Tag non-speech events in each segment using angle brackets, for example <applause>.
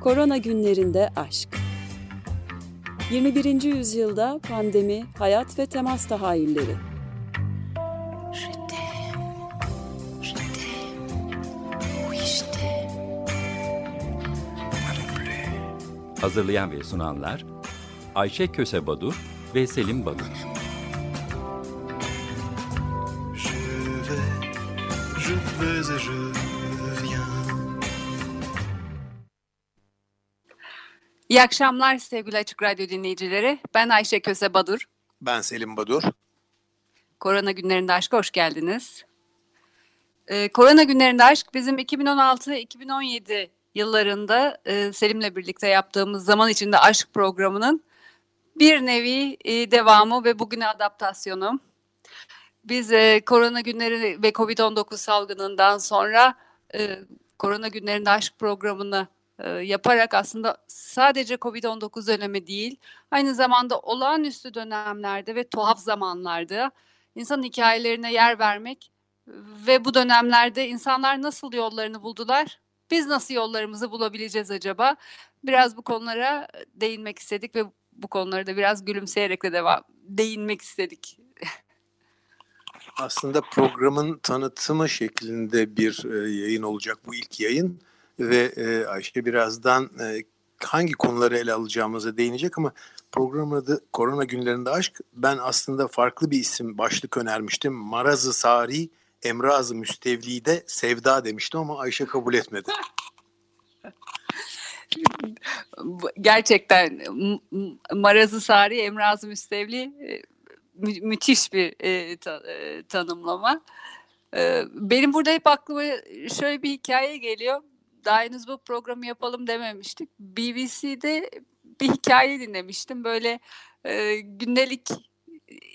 Korona günlerinde aşk. 21. yüzyılda pandemi, hayat ve temas tahayyülleri. Hazırlayan ve sunanlar Ayşe Köse Badur ve Selim Badur. Je vais, je vais et je İyi akşamlar sevgili Açık Radyo dinleyicileri. Ben Ayşe Köse Badur. Ben Selim Badur. Korona günlerinde aşk hoş geldiniz. Ee, Korona günlerinde aşk bizim 2016-2017 yıllarında e, Selim'le birlikte yaptığımız zaman içinde aşk programının bir nevi e, devamı ve bugüne adaptasyonu. Biz e, korona günleri ve Covid-19 salgınından sonra e, korona günlerinde aşk programını e, yaparak aslında sadece Covid-19 dönemi değil, aynı zamanda olağanüstü dönemlerde ve tuhaf zamanlarda insan hikayelerine yer vermek ve bu dönemlerde insanlar nasıl yollarını buldular, biz nasıl yollarımızı bulabileceğiz acaba? Biraz bu konulara değinmek istedik ve bu konuları da biraz gülümseyerek de devam değinmek istedik. Aslında programın tanıtımı şeklinde bir e, yayın olacak bu ilk yayın ve e, Ayşe birazdan e, hangi konuları ele alacağımıza değinecek ama programın adı Korona Günlerinde Aşk. Ben aslında farklı bir isim başlık önermiştim. Marazı Sari Emrazı Müstevli'de Sevda demiştim ama Ayşe kabul etmedi. <laughs> Gerçekten Marazı Sari Emrazı Müstevli e, mü- müthiş bir e, ta- e, tanımlama. E, benim burada hep aklıma şöyle bir hikaye geliyor daha henüz bu programı yapalım dememiştik. BBC'de bir hikaye dinlemiştim. Böyle e, gündelik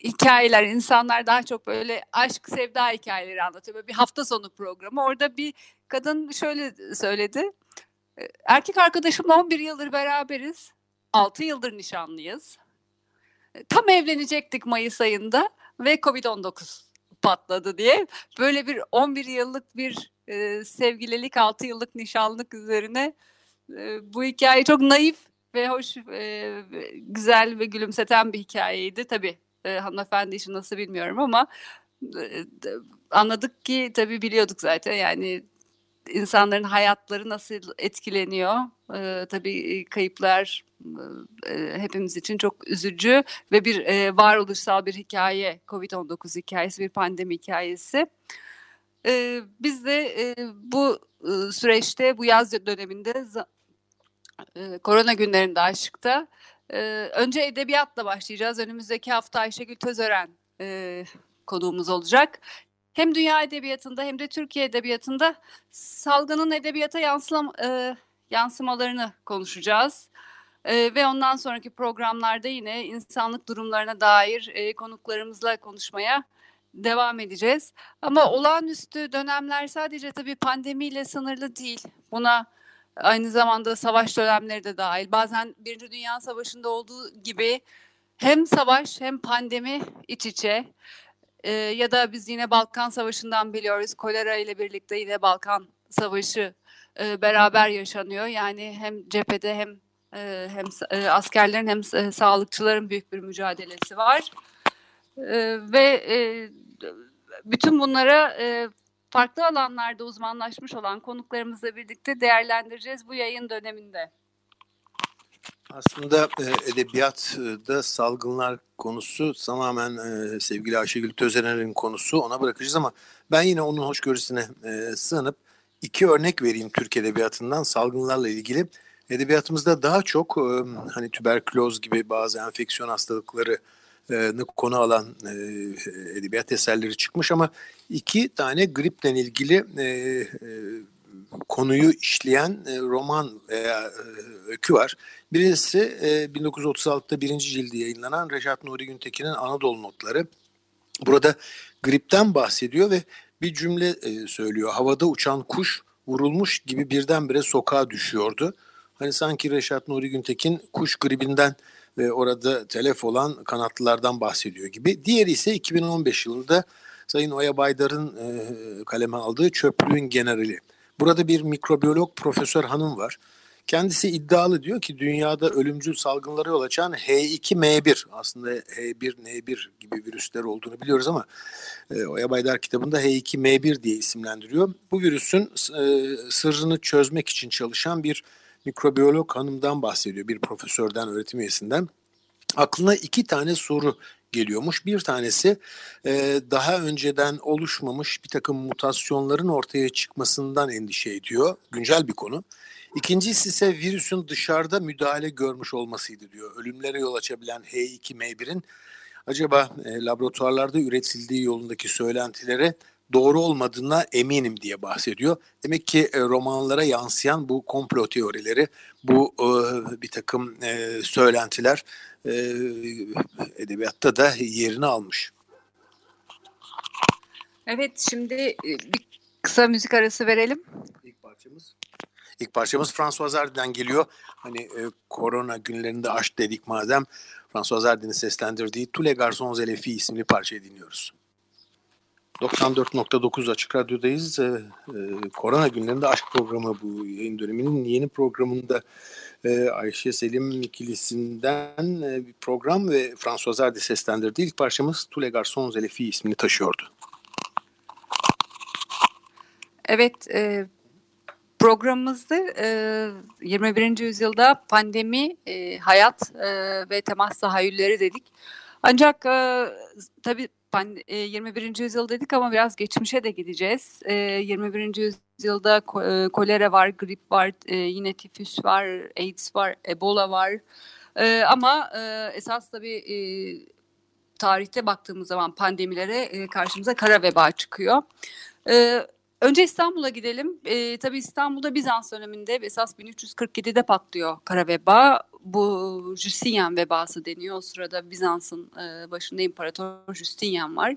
hikayeler, insanlar daha çok böyle aşk, sevda hikayeleri anlatıyor. Böyle bir hafta sonu programı. Orada bir kadın şöyle söyledi. E, erkek arkadaşımla 11 yıldır beraberiz. 6 yıldır nişanlıyız. E, tam evlenecektik Mayıs ayında ve Covid-19 patladı diye. Böyle bir 11 yıllık bir e, sevgililik 6 yıllık nişanlık üzerine e, bu hikaye çok naif ve hoş, e, güzel ve gülümseten bir hikayeydi. Tabii e, hanımefendi işi nasıl bilmiyorum ama e, anladık ki tabii biliyorduk zaten yani insanların hayatları nasıl etkileniyor. E, tabii kayıplar e, hepimiz için çok üzücü ve bir e, varoluşsal bir hikaye, Covid-19 hikayesi, bir pandemi hikayesi. E, biz de e, bu e, süreçte, bu yaz döneminde e, korona günlerinde aşıkta e, önce edebiyatla başlayacağız. Önümüzdeki hafta Ayşegül Tözören e, konuğumuz olacak. Hem dünya edebiyatında hem de Türkiye edebiyatında salgının edebiyata yansılam, e, yansımalarını konuşacağız. E, ve ondan sonraki programlarda yine insanlık durumlarına dair e, konuklarımızla konuşmaya devam edeceğiz. Ama olağanüstü dönemler sadece tabii pandemiyle sınırlı değil. Buna aynı zamanda savaş dönemleri de dahil. Bazen Birinci Dünya Savaşı'nda olduğu gibi hem savaş hem pandemi iç içe. Ee, ya da biz yine Balkan Savaşı'ndan biliyoruz. Kolera ile birlikte yine Balkan Savaşı e, beraber yaşanıyor. Yani hem cephede hem e, hem e, askerlerin hem e, sağlıkçıların büyük bir mücadelesi var. E, ve e, bütün bunlara e, farklı alanlarda uzmanlaşmış olan konuklarımızla birlikte değerlendireceğiz bu yayın döneminde. Aslında e, edebiyatta salgınlar konusu tamamen sevgili Ayşegül Tözener'in konusu ona bırakacağız ama ben yine onun hoşgörüsüne sığınıp iki örnek vereyim Türk edebiyatından salgınlarla ilgili. Edebiyatımızda daha çok hani tüberküloz gibi bazı enfeksiyon hastalıkları konu alan e, edebiyat eserleri çıkmış ama iki tane griple ilgili e, e, konuyu işleyen e, roman veya e, öykü var. Birincisi e, 1936'da birinci cildi yayınlanan Reşat Nuri Güntekin'in Anadolu Notları. Burada gripten bahsediyor ve bir cümle e, söylüyor. Havada uçan kuş vurulmuş gibi birdenbire sokağa düşüyordu. Hani sanki Reşat Nuri Güntekin kuş gribinden ve orada telef olan kanatlılardan bahsediyor gibi. Diğeri ise 2015 yılında Sayın Oya Baydar'ın e, kaleme aldığı Çöplüğün Generali. Burada bir mikrobiyolog profesör hanım var. Kendisi iddialı diyor ki dünyada ölümcül salgınlara yol açan H2M1 aslında H1N1 gibi virüsler olduğunu biliyoruz ama e, Oya Baydar kitabında H2M1 diye isimlendiriyor. Bu virüsün e, sırrını çözmek için çalışan bir mikrobiyolog hanımdan bahsediyor. Bir profesörden, öğretim üyesinden. Aklına iki tane soru geliyormuş. Bir tanesi e, daha önceden oluşmamış bir takım mutasyonların ortaya çıkmasından endişe ediyor. Güncel bir konu. İkincisi ise virüsün dışarıda müdahale görmüş olmasıydı diyor. Ölümlere yol açabilen H2M1'in acaba e, laboratuvarlarda üretildiği yolundaki söylentilere doğru olmadığına eminim diye bahsediyor. Demek ki e, romanlara yansıyan bu komplo teorileri, bu e, bir takım e, söylentiler e, edebiyatta da yerini almış. Evet şimdi bir kısa müzik arası verelim. İlk parçamız İlk parçamız François Hardy'den geliyor. Hani e, korona günlerinde aşk dedik madem François Hardy'nin seslendirdiği Tous les garçons et isimli parçayı dinliyoruz. 94.9 Açık Radyo'dayız. Ee, e, korona günlerinde aşk programı bu yayın döneminin yeni programında e, Ayşe Selim ikilisinden e, bir program ve François Hardy seslendirdiği ilk parçamız et les filles ismini taşıyordu. Evet, e, programımızda e, 21. yüzyılda pandemi, e, hayat e, ve temas tahayyülleri dedik. Ancak e, tabii 21. yüzyıl dedik ama biraz geçmişe de gideceğiz. 21. yüzyılda kolera var, grip var, yine tifüs var, AIDS var, Ebola var. Ama esas tabii tarihte baktığımız zaman pandemilere karşımıza kara veba çıkıyor. Önce İstanbul'a gidelim. E, tabii İstanbul'da Bizans döneminde esas 1347'de patlıyor kara veba. Bu Justinian vebası deniyor. O sırada Bizans'ın e, başında İmparator Justinian var.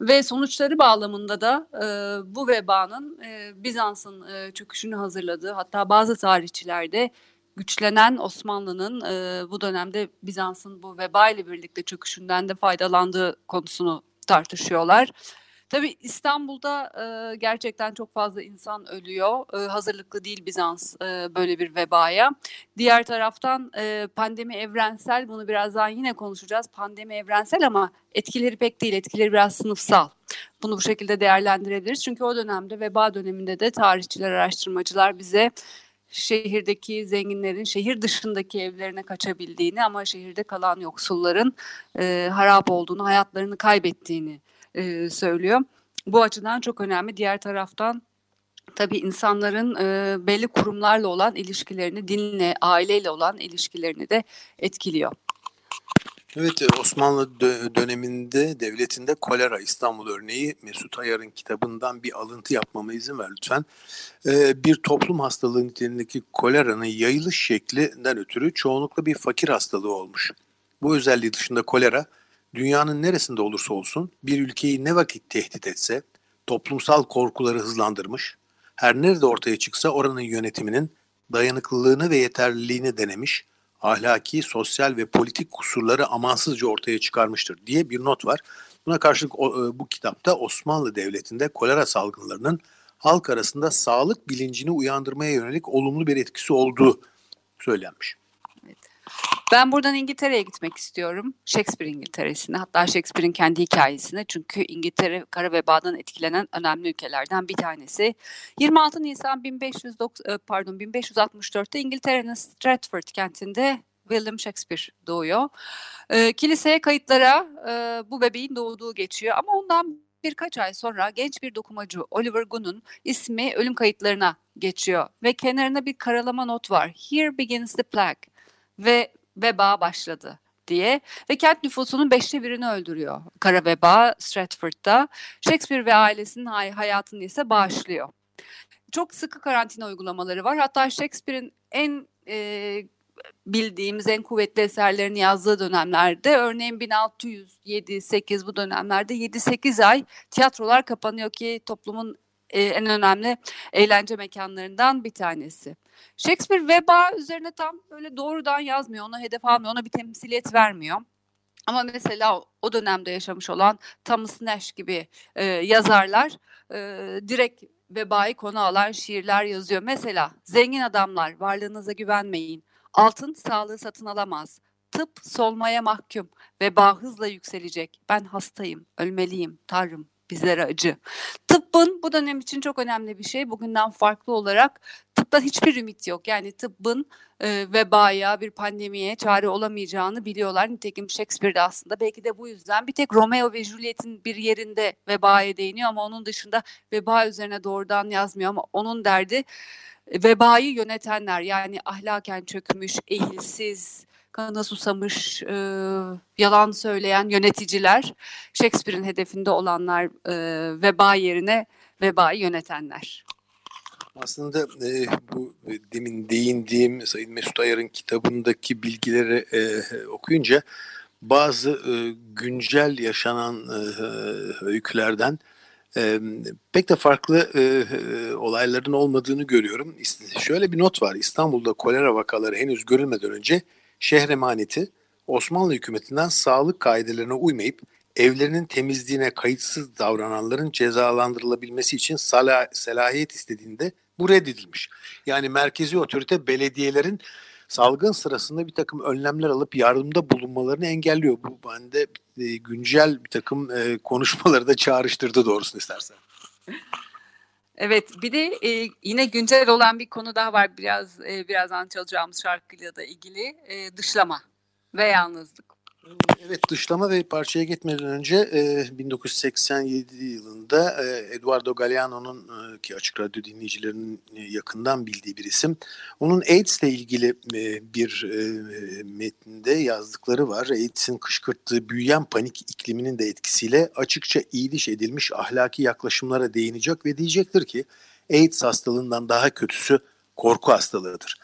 Ve sonuçları bağlamında da e, bu vebanın e, Bizans'ın e, çöküşünü hazırladığı hatta bazı tarihçilerde güçlenen Osmanlı'nın e, bu dönemde Bizans'ın bu veba ile birlikte çöküşünden de faydalandığı konusunu tartışıyorlar. Tabii İstanbul'da e, gerçekten çok fazla insan ölüyor. E, hazırlıklı değil Bizans e, böyle bir vebaya. Diğer taraftan e, pandemi evrensel. Bunu birazdan yine konuşacağız. Pandemi evrensel ama etkileri pek değil. Etkileri biraz sınıfsal. Bunu bu şekilde değerlendirebiliriz. Çünkü o dönemde veba döneminde de tarihçiler, araştırmacılar bize şehirdeki zenginlerin şehir dışındaki evlerine kaçabildiğini ama şehirde kalan yoksulların e, harap olduğunu, hayatlarını kaybettiğini e, söylüyor. Bu açıdan çok önemli. Diğer taraftan tabii insanların e, belli kurumlarla olan ilişkilerini, dinle, aileyle olan ilişkilerini de etkiliyor. Evet Osmanlı döneminde devletinde kolera İstanbul örneği Mesut Ayar'ın kitabından bir alıntı yapmama izin ver lütfen. Ee, bir toplum hastalığı niteliğindeki koleranın yayılış şeklinden ötürü çoğunlukla bir fakir hastalığı olmuş. Bu özelliği dışında kolera dünyanın neresinde olursa olsun bir ülkeyi ne vakit tehdit etse toplumsal korkuları hızlandırmış, her nerede ortaya çıksa oranın yönetiminin dayanıklılığını ve yeterliliğini denemiş, ahlaki, sosyal ve politik kusurları amansızca ortaya çıkarmıştır diye bir not var. Buna karşılık e, bu kitapta Osmanlı Devleti'nde kolera salgınlarının halk arasında sağlık bilincini uyandırmaya yönelik olumlu bir etkisi olduğu söylenmiş. Ben buradan İngiltere'ye gitmek istiyorum. Shakespeare İngiltere'sine hatta Shakespeare'in kendi hikayesine. Çünkü İngiltere kara vebadan etkilenen önemli ülkelerden bir tanesi. 26 Nisan 1509, e, pardon 1564'te İngiltere'nin Stratford kentinde William Shakespeare doğuyor. E, kiliseye kayıtlara e, bu bebeğin doğduğu geçiyor ama ondan birkaç ay sonra genç bir dokumacı Oliver Gunn'un ismi ölüm kayıtlarına geçiyor ve kenarına bir karalama not var. Here begins the plague ve veba başladı diye ve kent nüfusunun beşte birini öldürüyor. Kara veba Stratford'da. Shakespeare ve ailesinin hay hayatını ise bağışlıyor. Çok sıkı karantina uygulamaları var. Hatta Shakespeare'in en e, bildiğimiz en kuvvetli eserlerini yazdığı dönemlerde örneğin 1607-8 bu dönemlerde 7-8 ay tiyatrolar kapanıyor ki toplumun e, en önemli eğlence mekanlarından bir tanesi. Shakespeare veba üzerine tam böyle doğrudan yazmıyor, ona hedef almıyor, ona bir temsiliyet vermiyor. Ama mesela o dönemde yaşamış olan Thomas Nash gibi e, yazarlar e, direkt vebayı konu alan şiirler yazıyor. Mesela zengin adamlar varlığınıza güvenmeyin. Altın sağlığı satın alamaz. Tıp solmaya mahkum. Veba hızla yükselecek. Ben hastayım, ölmeliyim. Tanrım bizlere acı. Tıbbın bu dönem için çok önemli bir şey. Bugünden farklı olarak tıpta hiçbir ümit yok. Yani tıbbın e, vebaya, bir pandemiye çare olamayacağını biliyorlar. Nitekim Shakespeare'de aslında belki de bu yüzden bir tek Romeo ve Juliet'in bir yerinde vebaya değiniyor ama onun dışında veba üzerine doğrudan yazmıyor ama onun derdi vebayı yönetenler yani ahlaken çökmüş, eğilsiz, kanına susamış, e, yalan söyleyen yöneticiler, Shakespeare'in hedefinde olanlar e, veba yerine vebayı yönetenler. Aslında e, bu demin değindiğim Sayın Mesut Ayar'ın kitabındaki bilgileri e, okuyunca bazı e, güncel yaşanan e, öykülerden e, pek de farklı e, e, olayların olmadığını görüyorum. Şöyle bir not var. İstanbul'da kolera vakaları henüz görülmeden önce şehre maneti Osmanlı hükümetinden sağlık kaidelerine uymayıp evlerinin temizliğine kayıtsız davrananların cezalandırılabilmesi için salah, selahiyet istediğinde bu reddedilmiş. Yani merkezi otorite belediyelerin salgın sırasında bir takım önlemler alıp yardımda bulunmalarını engelliyor. Bu bende e, güncel bir takım e, konuşmaları da çağrıştırdı doğrusunu istersen. Evet bir de e, yine güncel olan bir konu daha var biraz e, birazdan çalacağımız şarkıyla da ilgili e, dışlama ve yalnızlık. Evet dışlama ve parçaya gitmeden önce e, 1987 yılında e, Eduardo Galeano'nun e, ki Açık Radyo dinleyicilerinin e, yakından bildiği bir isim. Onun AIDS ile ilgili e, bir e, metninde yazdıkları var. AIDS'in kışkırttığı büyüyen panik ikliminin de etkisiyle açıkça iyiliş edilmiş ahlaki yaklaşımlara değinecek ve diyecektir ki AIDS hastalığından daha kötüsü korku hastalığıdır.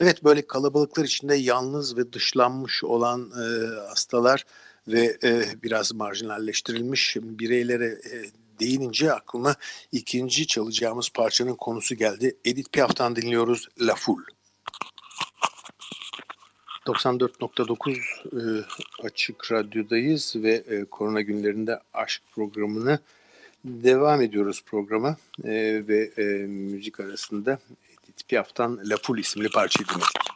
Evet böyle kalabalıklar içinde yalnız ve dışlanmış olan e, hastalar ve e, biraz marjinalleştirilmiş bireylere e, değinince aklıma ikinci çalacağımız parçanın konusu geldi. Edith Piaf'tan dinliyoruz La Foule. 94.9 e, açık radyodayız ve e, korona günlerinde aşk programını devam ediyoruz programa e, ve e, müzik arasında Piaf'tan La Poule isimli parçayı dinledik.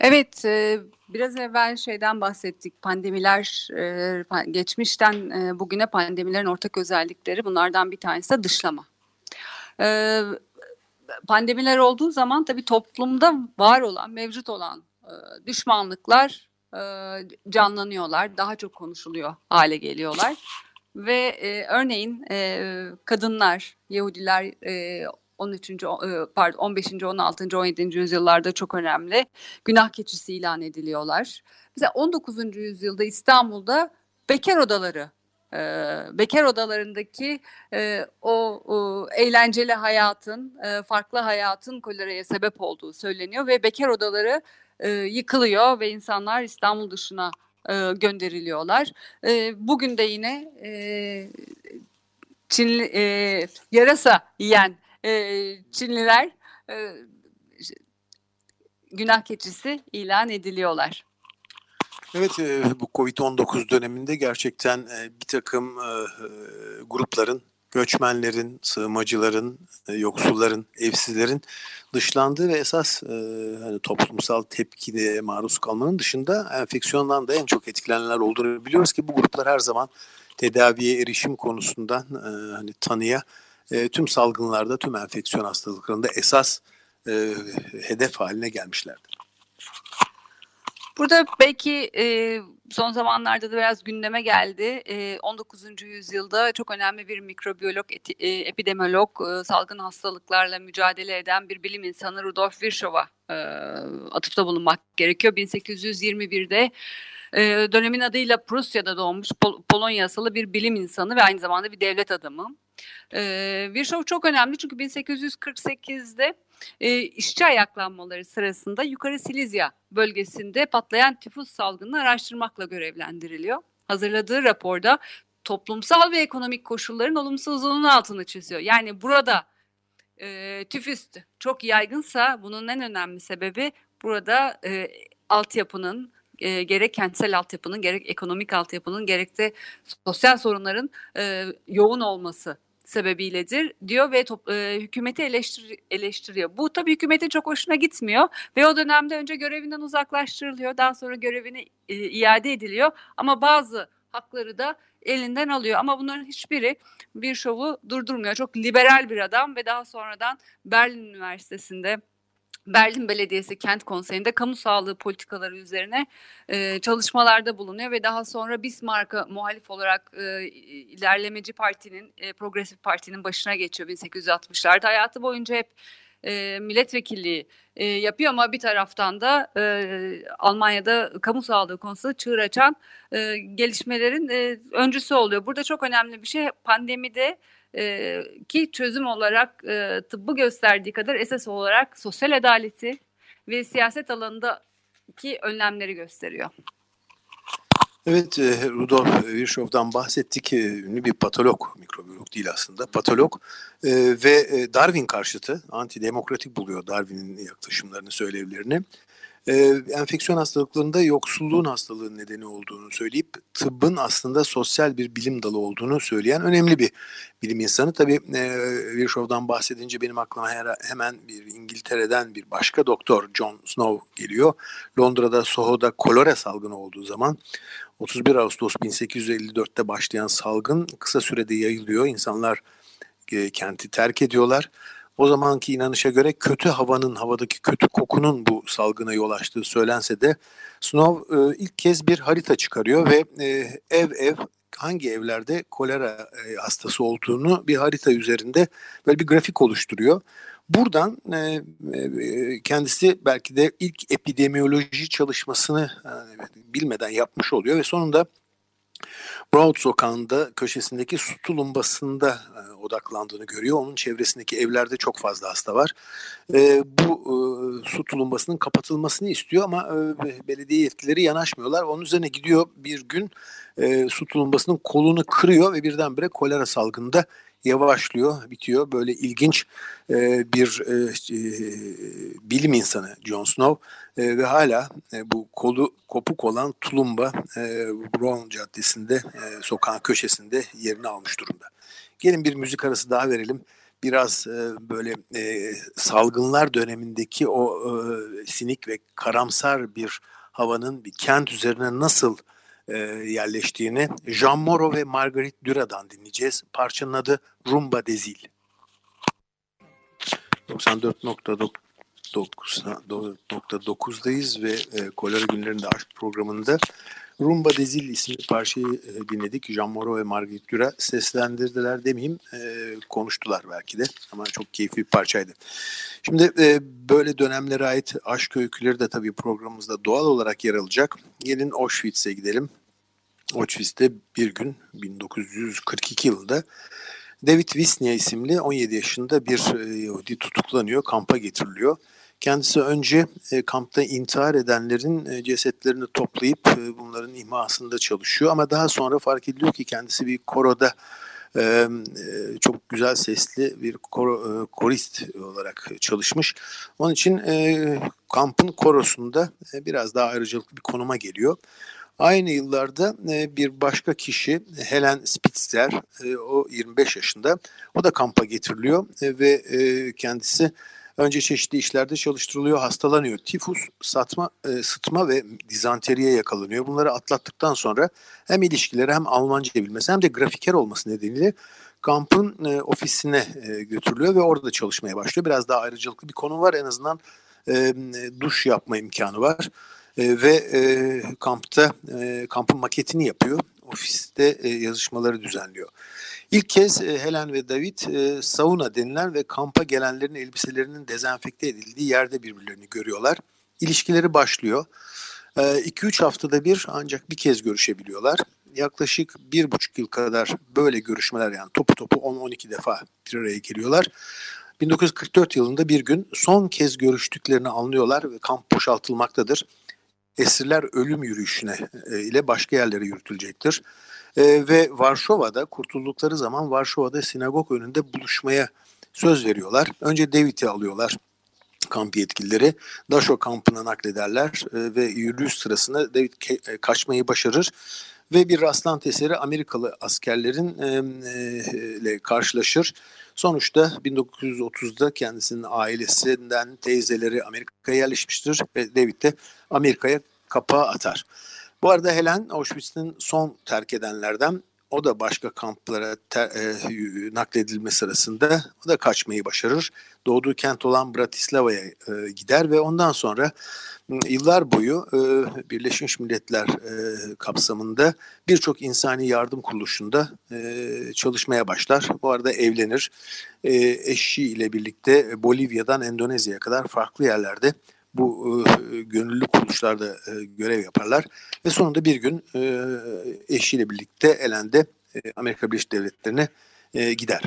Evet, e, biraz evvel şeyden bahsettik. Pandemiler, e, geçmişten e, bugüne pandemilerin ortak özellikleri. Bunlardan bir tanesi de dışlama. Pandemiler olduğu zaman tabii toplumda var olan, mevcut olan düşmanlıklar canlanıyorlar. Daha çok konuşuluyor hale geliyorlar. Ve e, örneğin e, kadınlar, Yahudiler e, 13. pardon 15. 16. 17. yüzyıllarda çok önemli. Günah keçisi ilan ediliyorlar. Mesela 19. yüzyılda İstanbul'da bekar odaları e, bekar odalarındaki e, o, o eğlenceli hayatın, e, farklı hayatın koleraya sebep olduğu söyleniyor ve bekar odaları e, yıkılıyor ve insanlar İstanbul dışına e, gönderiliyorlar. E, bugün de yine e, Çinli e, yarasa yiyen e, Çinliler e, günah keçisi ilan ediliyorlar. Evet e, bu Covid-19 döneminde gerçekten e, bir takım e, grupların göçmenlerin, sığınmacıların, e, yoksulların, evsizlerin dışlandığı ve esas e, hani toplumsal tepkide maruz kalmanın dışında enfeksiyondan da en çok etkilenenler olduğunu biliyoruz ki bu gruplar her zaman tedaviye erişim konusundan e, hani tanıya e, tüm salgınlarda, tüm enfeksiyon hastalıklarında esas e, hedef haline gelmişlerdir. Burada belki e, son zamanlarda da biraz gündeme geldi. E, 19. yüzyılda çok önemli bir mikrobiyolog, eti, e, epidemiolog, e, salgın hastalıklarla mücadele eden bir bilim insanı Rudolf Virchow'a e, atıfta bulunmak gerekiyor. 1821'de e, dönemin adıyla Prusya'da doğmuş Pol Polonya asılı bir bilim insanı ve aynı zamanda bir devlet adamı. E, Virchow çok önemli çünkü 1848'de e, işçi ayaklanmaları sırasında Yukarı Silizya bölgesinde patlayan tifüs salgını araştırmakla görevlendiriliyor. Hazırladığı raporda toplumsal ve ekonomik koşulların olumsuzluğunun altını çiziyor. Yani burada e, tüfüs çok yaygınsa bunun en önemli sebebi burada e, altyapının e, gerek kentsel altyapının gerek ekonomik altyapının gerek de sosyal sorunların e, yoğun olması sebebiyledir diyor ve top, e, hükümeti eleştir, eleştiriyor. Bu tabii hükümetin çok hoşuna gitmiyor ve o dönemde önce görevinden uzaklaştırılıyor. Daha sonra görevine iade ediliyor ama bazı hakları da elinden alıyor. Ama bunların hiçbiri bir şovu durdurmuyor. Çok liberal bir adam ve daha sonradan Berlin Üniversitesi'nde Berlin Belediyesi Kent Konseyi'nde kamu sağlığı politikaları üzerine e, çalışmalarda bulunuyor ve daha sonra Bismarck'a muhalif olarak e, ilerlemeci partinin, e, progresif partinin başına geçiyor 1860'larda. Hayatı boyunca hep e, milletvekilliği e, yapıyor ama bir taraftan da e, Almanya'da kamu sağlığı konusunda çığır açan e, gelişmelerin e, öncüsü oluyor. Burada çok önemli bir şey pandemide e, ki çözüm olarak e, tıbbı gösterdiği kadar esas olarak sosyal adaleti ve siyaset alanındaki önlemleri gösteriyor. Evet, e, Rudolf Virchow'dan bahsettik. E, ünlü bir patolog, mikrobiyolog değil aslında, patolog e, ve Darwin karşıtı, antidemokratik buluyor Darwin'in yaklaşımlarını, söylevlerini e, enfeksiyon hastalıklarında yoksulluğun hastalığın nedeni olduğunu söyleyip tıbbın aslında sosyal bir bilim dalı olduğunu söyleyen önemli bir bilim insanı. Tabii e, Virchow'dan bahsedince benim aklıma her, hemen bir İngiltere'den bir başka doktor John Snow geliyor. Londra'da Soho'da kolera salgını olduğu zaman 31 Ağustos 1854'te başlayan salgın kısa sürede yayılıyor. İnsanlar e, kenti terk ediyorlar. O zamanki inanışa göre kötü havanın, havadaki kötü kokunun bu salgına yol açtığı söylense de Snow e, ilk kez bir harita çıkarıyor ve e, ev ev hangi evlerde kolera e, hastası olduğunu bir harita üzerinde böyle bir grafik oluşturuyor. Buradan e, e, kendisi belki de ilk epidemiyoloji çalışmasını e, bilmeden yapmış oluyor ve sonunda Broad sokağında köşesindeki su tulumbasında e, odaklandığını görüyor. Onun çevresindeki evlerde çok fazla hasta var. E, bu e, su tulumbasının kapatılmasını istiyor ama e, belediye yetkilileri yanaşmıyorlar. Onun üzerine gidiyor bir gün e, su tulumbasının kolunu kırıyor ve birdenbire kolera salgında yavaşlıyor, bitiyor. Böyle ilginç e, bir e, e, bilim insanı Jon Snow e, ve hala e, bu kolu kopuk olan tulumba e, Brown Caddesi'nde e, sokağın köşesinde yerini almış durumda. Gelin bir müzik arası daha verelim. Biraz e, böyle e, salgınlar dönemindeki o e, sinik ve karamsar bir havanın bir kent üzerine nasıl e, yerleştiğini Jean Moreau ve Marguerite Dura'dan dinleyeceğiz. Parçanın adı Rumba Dezil. 94.9'dayız ve e, Kolera Günlerinde Aşk programında Rumba Dezil isimli parçayı e, dinledik. Jean Moreau ve Marguerite Dura seslendirdiler demeyeyim, e, konuştular belki de ama çok keyifli bir parçaydı. Şimdi e, böyle dönemlere ait aşk öyküleri de tabii programımızda doğal olarak yer alacak. Gelin Auschwitz'e gidelim. Auschwitz'te bir gün 1942 yılında David Wisnia isimli 17 yaşında bir Yahudi tutuklanıyor, kampa getiriliyor. Kendisi önce e, kampta intihar edenlerin e, cesetlerini toplayıp e, bunların imhasında çalışıyor ama daha sonra fark ediliyor ki kendisi bir koroda e, e çok güzel sesli bir koro, e, korist olarak çalışmış. Onun için e, kampın korosunda e, biraz daha ayrıcalıklı bir konuma geliyor. Aynı yıllarda e, bir başka kişi Helen Spitzer, o 25 yaşında, o da kampa getiriliyor ve kendisi önce çeşitli işlerde çalıştırılıyor, hastalanıyor. Tifus, satma, sıtma ve dizanteriye yakalanıyor. Bunları atlattıktan sonra hem ilişkileri hem Almanca bilmesi hem de grafiker olması nedeniyle kampın ofisine götürülüyor ve orada çalışmaya başlıyor. Biraz daha ayrıcalıklı bir konu var. En azından duş yapma imkanı var e, ve e, kampta e, kampın maketini yapıyor. Ofiste e, yazışmaları düzenliyor. İlk kez e, Helen ve David e, sauna denilen ve kampa gelenlerin elbiselerinin dezenfekte edildiği yerde birbirlerini görüyorlar. İlişkileri başlıyor. 2-3 e, haftada bir ancak bir kez görüşebiliyorlar. Yaklaşık bir buçuk yıl kadar böyle görüşmeler yani topu topu 10-12 defa bir araya geliyorlar. 1944 yılında bir gün son kez görüştüklerini anlıyorlar ve kamp boşaltılmaktadır esirler ölüm yürüyüşüne e, ile başka yerlere yürütülecektir. E, ve Varşova'da kurtuldukları zaman Varşova'da sinagog önünde buluşmaya söz veriyorlar. Önce David'i alıyorlar kamp yetkilileri. Daşo kampına naklederler e, ve yürüyüş sırasında David e, kaçmayı başarır ve bir rastlantı eseri Amerikalı askerlerin ile karşılaşır. Sonuçta 1930'da kendisinin ailesinden teyzeleri Amerika'ya yerleşmiştir ve David de Amerika'ya kapağı atar. Bu arada Helen Auschwitz'in son terk edenlerden o da başka kamplara ter, e, nakledilme sırasında o da kaçmayı başarır. Doğduğu kent olan Bratislava'ya e, gider ve ondan sonra yıllar boyu e, Birleşmiş Milletler e, kapsamında birçok insani yardım kuruluşunda e, çalışmaya başlar. Bu arada evlenir. E, eşi ile birlikte Bolivya'dan Endonezya'ya kadar farklı yerlerde bu e, gönüllü kuruluşlarda e, görev yaparlar ve sonunda bir gün e, eşiyle birlikte elende e, Amerika Birleşik Devletleri'ne e, gider.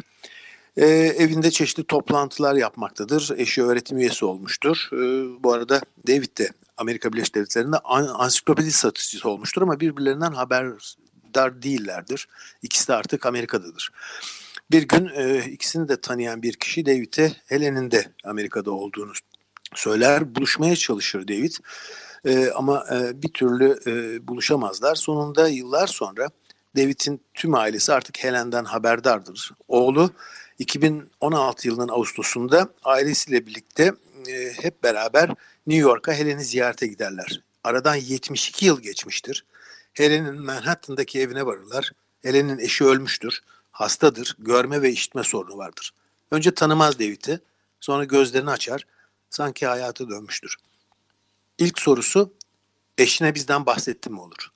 E, evinde çeşitli toplantılar yapmaktadır. Eşi öğretim üyesi olmuştur. E, bu arada David de Amerika Birleşik Devletleri'nde an, ansiklopedi satıcısı olmuştur ama birbirlerinden haberdar değillerdir. İkisi de artık Amerika'dadır. Bir gün e, ikisini de tanıyan bir kişi David'e Helen'in de Amerika'da olduğunu söyler. Buluşmaya çalışır David. E, ama e, bir türlü e, buluşamazlar. Sonunda yıllar sonra David'in tüm ailesi artık Helen'den haberdardır. Oğlu 2016 yılının Ağustos'unda ailesiyle birlikte e, hep beraber New York'a Helen'i ziyarete giderler. Aradan 72 yıl geçmiştir. Helen'in Manhattan'daki evine varırlar. Helen'in eşi ölmüştür, hastadır, görme ve işitme sorunu vardır. Önce tanımaz David'i, sonra gözlerini açar, sanki hayata dönmüştür. İlk sorusu, eşine bizden bahsettin mi olur?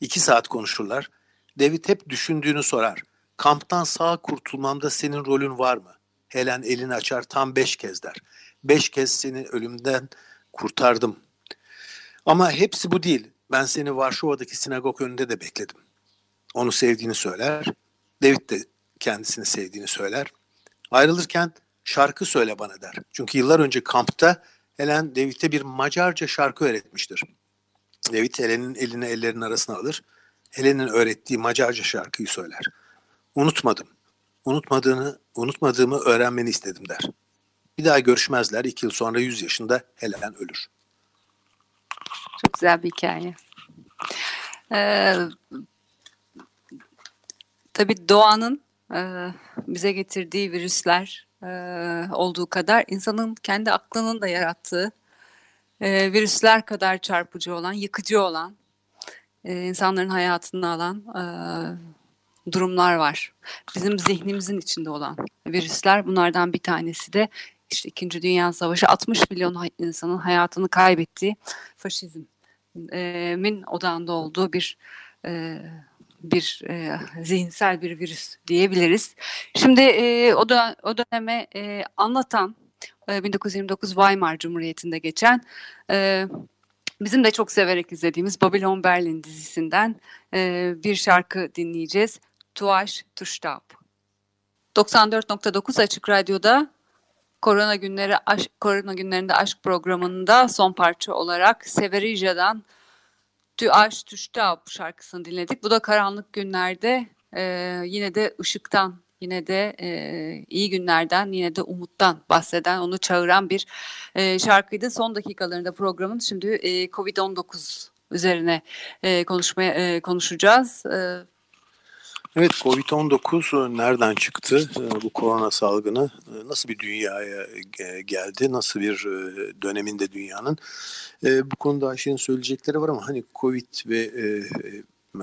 İki saat konuşurlar. David hep düşündüğünü sorar. Kamptan sağ kurtulmamda senin rolün var mı? Helen elini açar tam beş kez der. Beş kez seni ölümden kurtardım. Ama hepsi bu değil. Ben seni Varşova'daki sinagog önünde de bekledim. Onu sevdiğini söyler. David de kendisini sevdiğini söyler. Ayrılırken şarkı söyle bana der. Çünkü yıllar önce kampta Helen David'e bir Macarca şarkı öğretmiştir. David Helen'in elini ellerinin arasına alır. Helen'in öğrettiği Macarca şarkıyı söyler. Unutmadım. Unutmadığını, unutmadığımı öğrenmeni istedim der. Bir daha görüşmezler. İki yıl sonra 100 yaşında Helen ölür. Çok güzel bir hikaye. Ee, tabii doğanın e, bize getirdiği virüsler e, olduğu kadar insanın kendi aklının da yarattığı e, virüsler kadar çarpıcı olan, yıkıcı olan, e, insanların hayatını alan e, durumlar var. Bizim zihnimizin içinde olan virüsler bunlardan bir tanesi de işte İkinci Dünya Savaşı 60 milyon insanın hayatını kaybettiği faşizmin odağında olduğu bir e, bir e, zihinsel bir virüs diyebiliriz. Şimdi e, o, da, o döneme e, anlatan e, 1929 Weimar Cumhuriyeti'nde geçen e, bizim de çok severek izlediğimiz Babylon Berlin dizisinden e, bir şarkı dinleyeceğiz. Tuaş Tuştab. 94.9 Açık Radyo'da Korona günleri aşk, korona günlerinde aşk programında son parça olarak Severija'dan Tu Aş Tuştab şarkısını dinledik. Bu da karanlık günlerde e, yine de ışıktan, yine de e, iyi günlerden, yine de umuttan bahseden, onu çağıran bir e, şarkıydı. Son dakikalarında programın şimdi e, Covid-19 üzerine e, konuşmaya e, konuşacağız. E, Evet Covid-19 e, nereden çıktı? E, bu korona salgını e, nasıl bir dünyaya geldi? Nasıl bir döneminde dünyanın? Bu konuda Ayşe'nin söyleyecekleri var ama hani Covid ve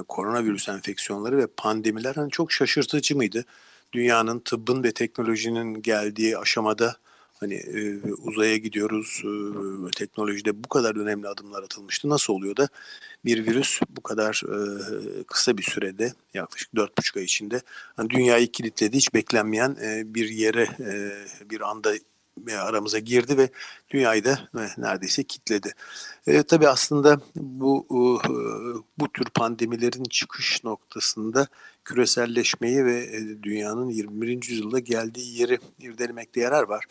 koronavirüs enfeksiyonları ve pandemiler hani çok şaşırtıcı mıydı? Dünyanın tıbbın ve teknolojinin geldiği aşamada hani e, uzaya gidiyoruz, e, teknolojide bu kadar önemli adımlar atılmıştı. Nasıl oluyor da bir virüs bu kadar e, kısa bir sürede yaklaşık 4,5 ay içinde hani dünyayı kilitledi, hiç beklenmeyen e, bir yere e, bir anda aramıza girdi ve dünyayı da e, neredeyse kitledi. E, tabii aslında bu e, bu tür pandemilerin çıkış noktasında küreselleşmeyi ve e, dünyanın 21. yüzyılda geldiği yeri irdelemekte yarar var.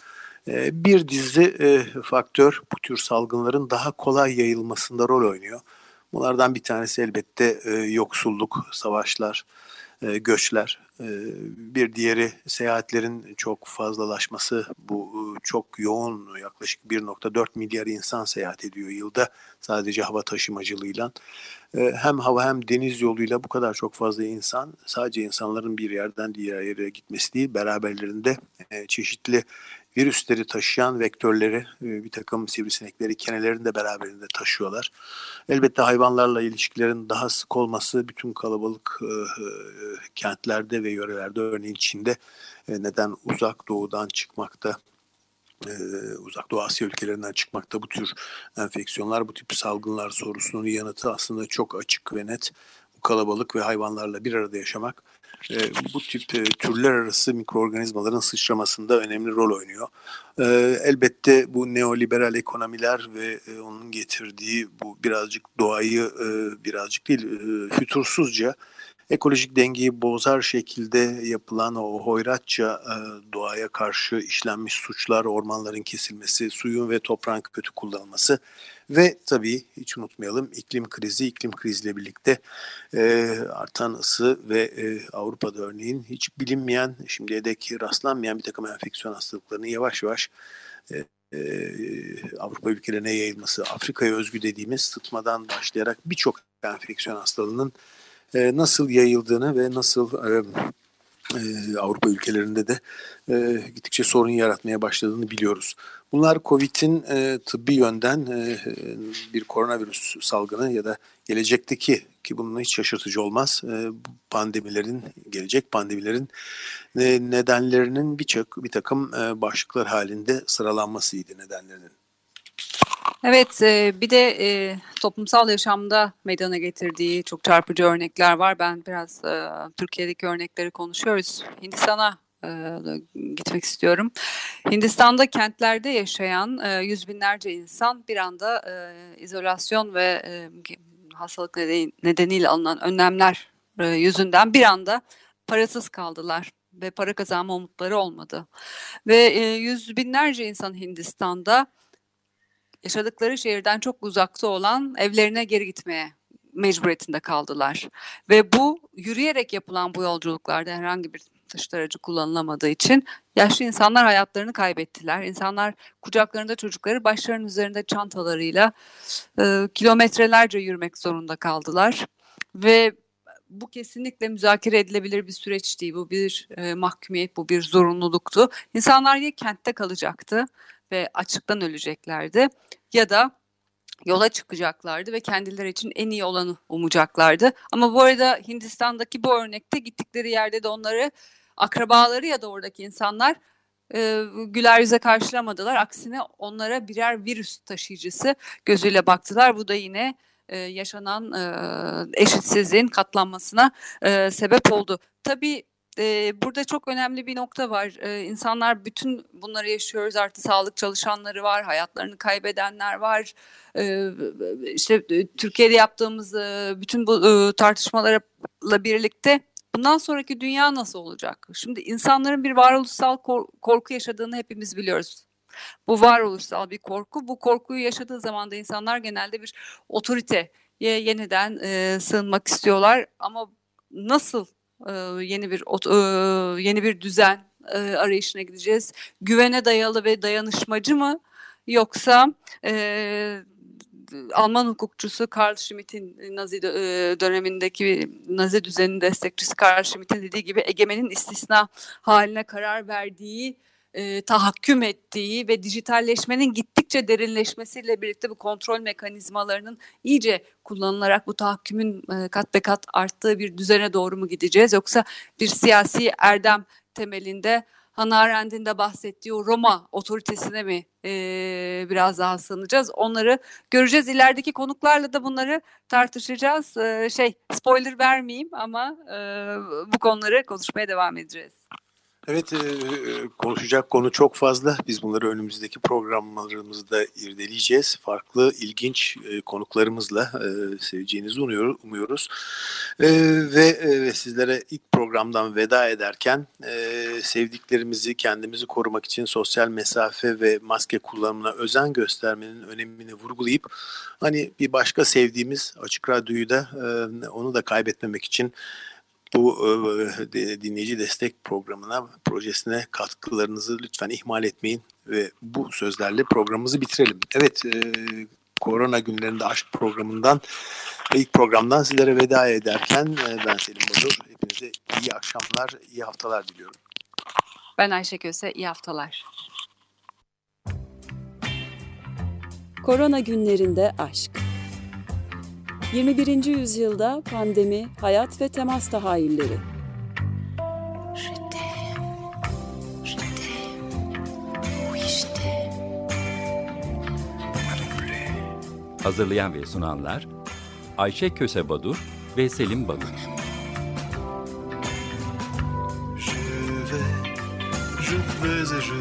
Ee, bir dizi e, faktör bu tür salgınların daha kolay yayılmasında rol oynuyor. Bunlardan bir tanesi elbette e, yoksulluk, savaşlar, e, göçler. Bir diğeri seyahatlerin çok fazlalaşması bu çok yoğun yaklaşık 1.4 milyar insan seyahat ediyor yılda sadece hava taşımacılığıyla. Hem hava hem deniz yoluyla bu kadar çok fazla insan sadece insanların bir yerden diğer yere gitmesi değil beraberlerinde çeşitli virüsleri taşıyan vektörleri, e, bir takım sivrisinekleri kenelerini de beraberinde taşıyorlar. Elbette hayvanlarla ilişkilerin daha sık olması bütün kalabalık e, e, kentlerde ve yörelerde örneğin Çin'de neden uzak doğudan çıkmakta uzak doğu Asya ülkelerinden çıkmakta bu tür enfeksiyonlar, bu tip salgınlar sorusunun yanıtı aslında çok açık ve net. Bu kalabalık ve hayvanlarla bir arada yaşamak e, bu tip e, türler arası mikroorganizmaların sıçramasında önemli rol oynuyor. E, elbette bu neoliberal ekonomiler ve e, onun getirdiği bu birazcık doğayı e, birazcık değil e, fütursuzca ekolojik dengeyi bozar şekilde yapılan o hoyratça e, doğaya karşı işlenmiş suçlar, ormanların kesilmesi, suyun ve toprağın kötü kullanılması ve tabii hiç unutmayalım iklim krizi, iklim krizle birlikte e, artan ısı ve e, Avrupa'da örneğin hiç bilinmeyen, şimdiye dek rastlanmayan bir takım enfeksiyon hastalıklarının yavaş yavaş e, Avrupa ülkelerine yayılması, Afrika'ya özgü dediğimiz sıtmadan başlayarak birçok enfeksiyon hastalığının e, nasıl yayıldığını ve nasıl e, e, Avrupa ülkelerinde de e, gittikçe sorun yaratmaya başladığını biliyoruz. Bunlar COVID'in e, tıbbi yönden e, bir koronavirüs salgını ya da gelecekteki ki bunun hiç şaşırtıcı olmaz e, pandemilerin gelecek pandemilerin e, nedenlerinin birçok bir takım e, başlıklar halinde sıralanmasıydı nedenlerinin. Evet, e, bir de e, toplumsal yaşamda meydana getirdiği çok çarpıcı örnekler var. Ben biraz e, Türkiye'deki örnekleri konuşuyoruz. Hindistan'a gitmek istiyorum. Hindistan'da kentlerde yaşayan yüz binlerce insan bir anda izolasyon ve hastalık nedeniyle alınan önlemler yüzünden bir anda parasız kaldılar ve para kazanma umutları olmadı. Ve yüz binlerce insan Hindistan'da yaşadıkları şehirden çok uzakta olan evlerine geri gitmeye mecburiyetinde kaldılar. Ve bu yürüyerek yapılan bu yolculuklarda herhangi bir taşıt aracı kullanılamadığı için yaşlı insanlar hayatlarını kaybettiler. İnsanlar kucaklarında çocukları başlarının üzerinde çantalarıyla e, kilometrelerce yürümek zorunda kaldılar. Ve bu kesinlikle müzakere edilebilir bir süreç değil. Bu bir e, mahkumiyet, bu bir zorunluluktu. İnsanlar ya kentte kalacaktı ve açıktan öleceklerdi ya da yola çıkacaklardı ve kendileri için en iyi olanı umacaklardı. Ama bu arada Hindistan'daki bu örnekte gittikleri yerde de onları akrabaları ya da oradaki insanlar e, güler yüze karşılamadılar. Aksine onlara birer virüs taşıyıcısı gözüyle baktılar. Bu da yine e, yaşanan e, eşitsizliğin katlanmasına e, sebep oldu. Tabii e, burada çok önemli bir nokta var. E, insanlar bütün bunları yaşıyoruz. Artı sağlık çalışanları var, hayatlarını kaybedenler var. E, işte Türkiye'de yaptığımız e, bütün bu e, tartışmalarla birlikte bundan sonraki dünya nasıl olacak? Şimdi insanların bir varoluşsal kor- korku yaşadığını hepimiz biliyoruz. Bu varoluşsal bir korku. Bu korkuyu yaşadığı zaman da insanlar genelde bir otoriteye yeniden e, sığınmak istiyorlar. Ama nasıl yeni bir yeni bir düzen arayışına gideceğiz. Güvene dayalı ve dayanışmacı mı yoksa Alman hukukçusu Karl Schmitt'in Nazi dönemindeki Nazi düzeninin destekçisi Karl Schmitt'in dediği gibi egemenin istisna haline karar verdiği e, tahakküm ettiği ve dijitalleşmenin gittikçe derinleşmesiyle birlikte bu kontrol mekanizmalarının iyice kullanılarak bu tahakkümün e, kat be kat arttığı bir düzene doğru mu gideceğiz? Yoksa bir siyasi erdem temelinde Hannah Arendt'in de bahsettiği Roma otoritesine mi e, biraz daha sığınacağız? Onları göreceğiz. İlerideki konuklarla da bunları tartışacağız. E, şey spoiler vermeyeyim ama e, bu konuları konuşmaya devam edeceğiz. Evet e, konuşacak konu çok fazla. Biz bunları önümüzdeki programlarımızda irdeleyeceğiz. Farklı, ilginç e, konuklarımızla e, seveceğinizi umuyoruz. E, ve e, sizlere ilk programdan veda ederken e, sevdiklerimizi, kendimizi korumak için sosyal mesafe ve maske kullanımına özen göstermenin önemini vurgulayıp hani bir başka sevdiğimiz Açık Radyo'yu da e, onu da kaybetmemek için bu e, dinleyici destek programına, projesine katkılarınızı lütfen ihmal etmeyin ve bu sözlerle programımızı bitirelim. Evet, e, Korona günlerinde aşk programından ilk programdan sizlere veda ederken e, ben Selim Badur. Hepinize iyi akşamlar, iyi haftalar diliyorum. Ben Ayşe Köse. İyi haftalar. Korona günlerinde aşk. 21. yüzyılda pandemi, hayat ve temas tahayyülleri. Je t'aime, je t'aime, oui je t'aime. Hazırlayan ve sunanlar Ayşe Köse Badur ve Selim Badur. Je vais, je vais et je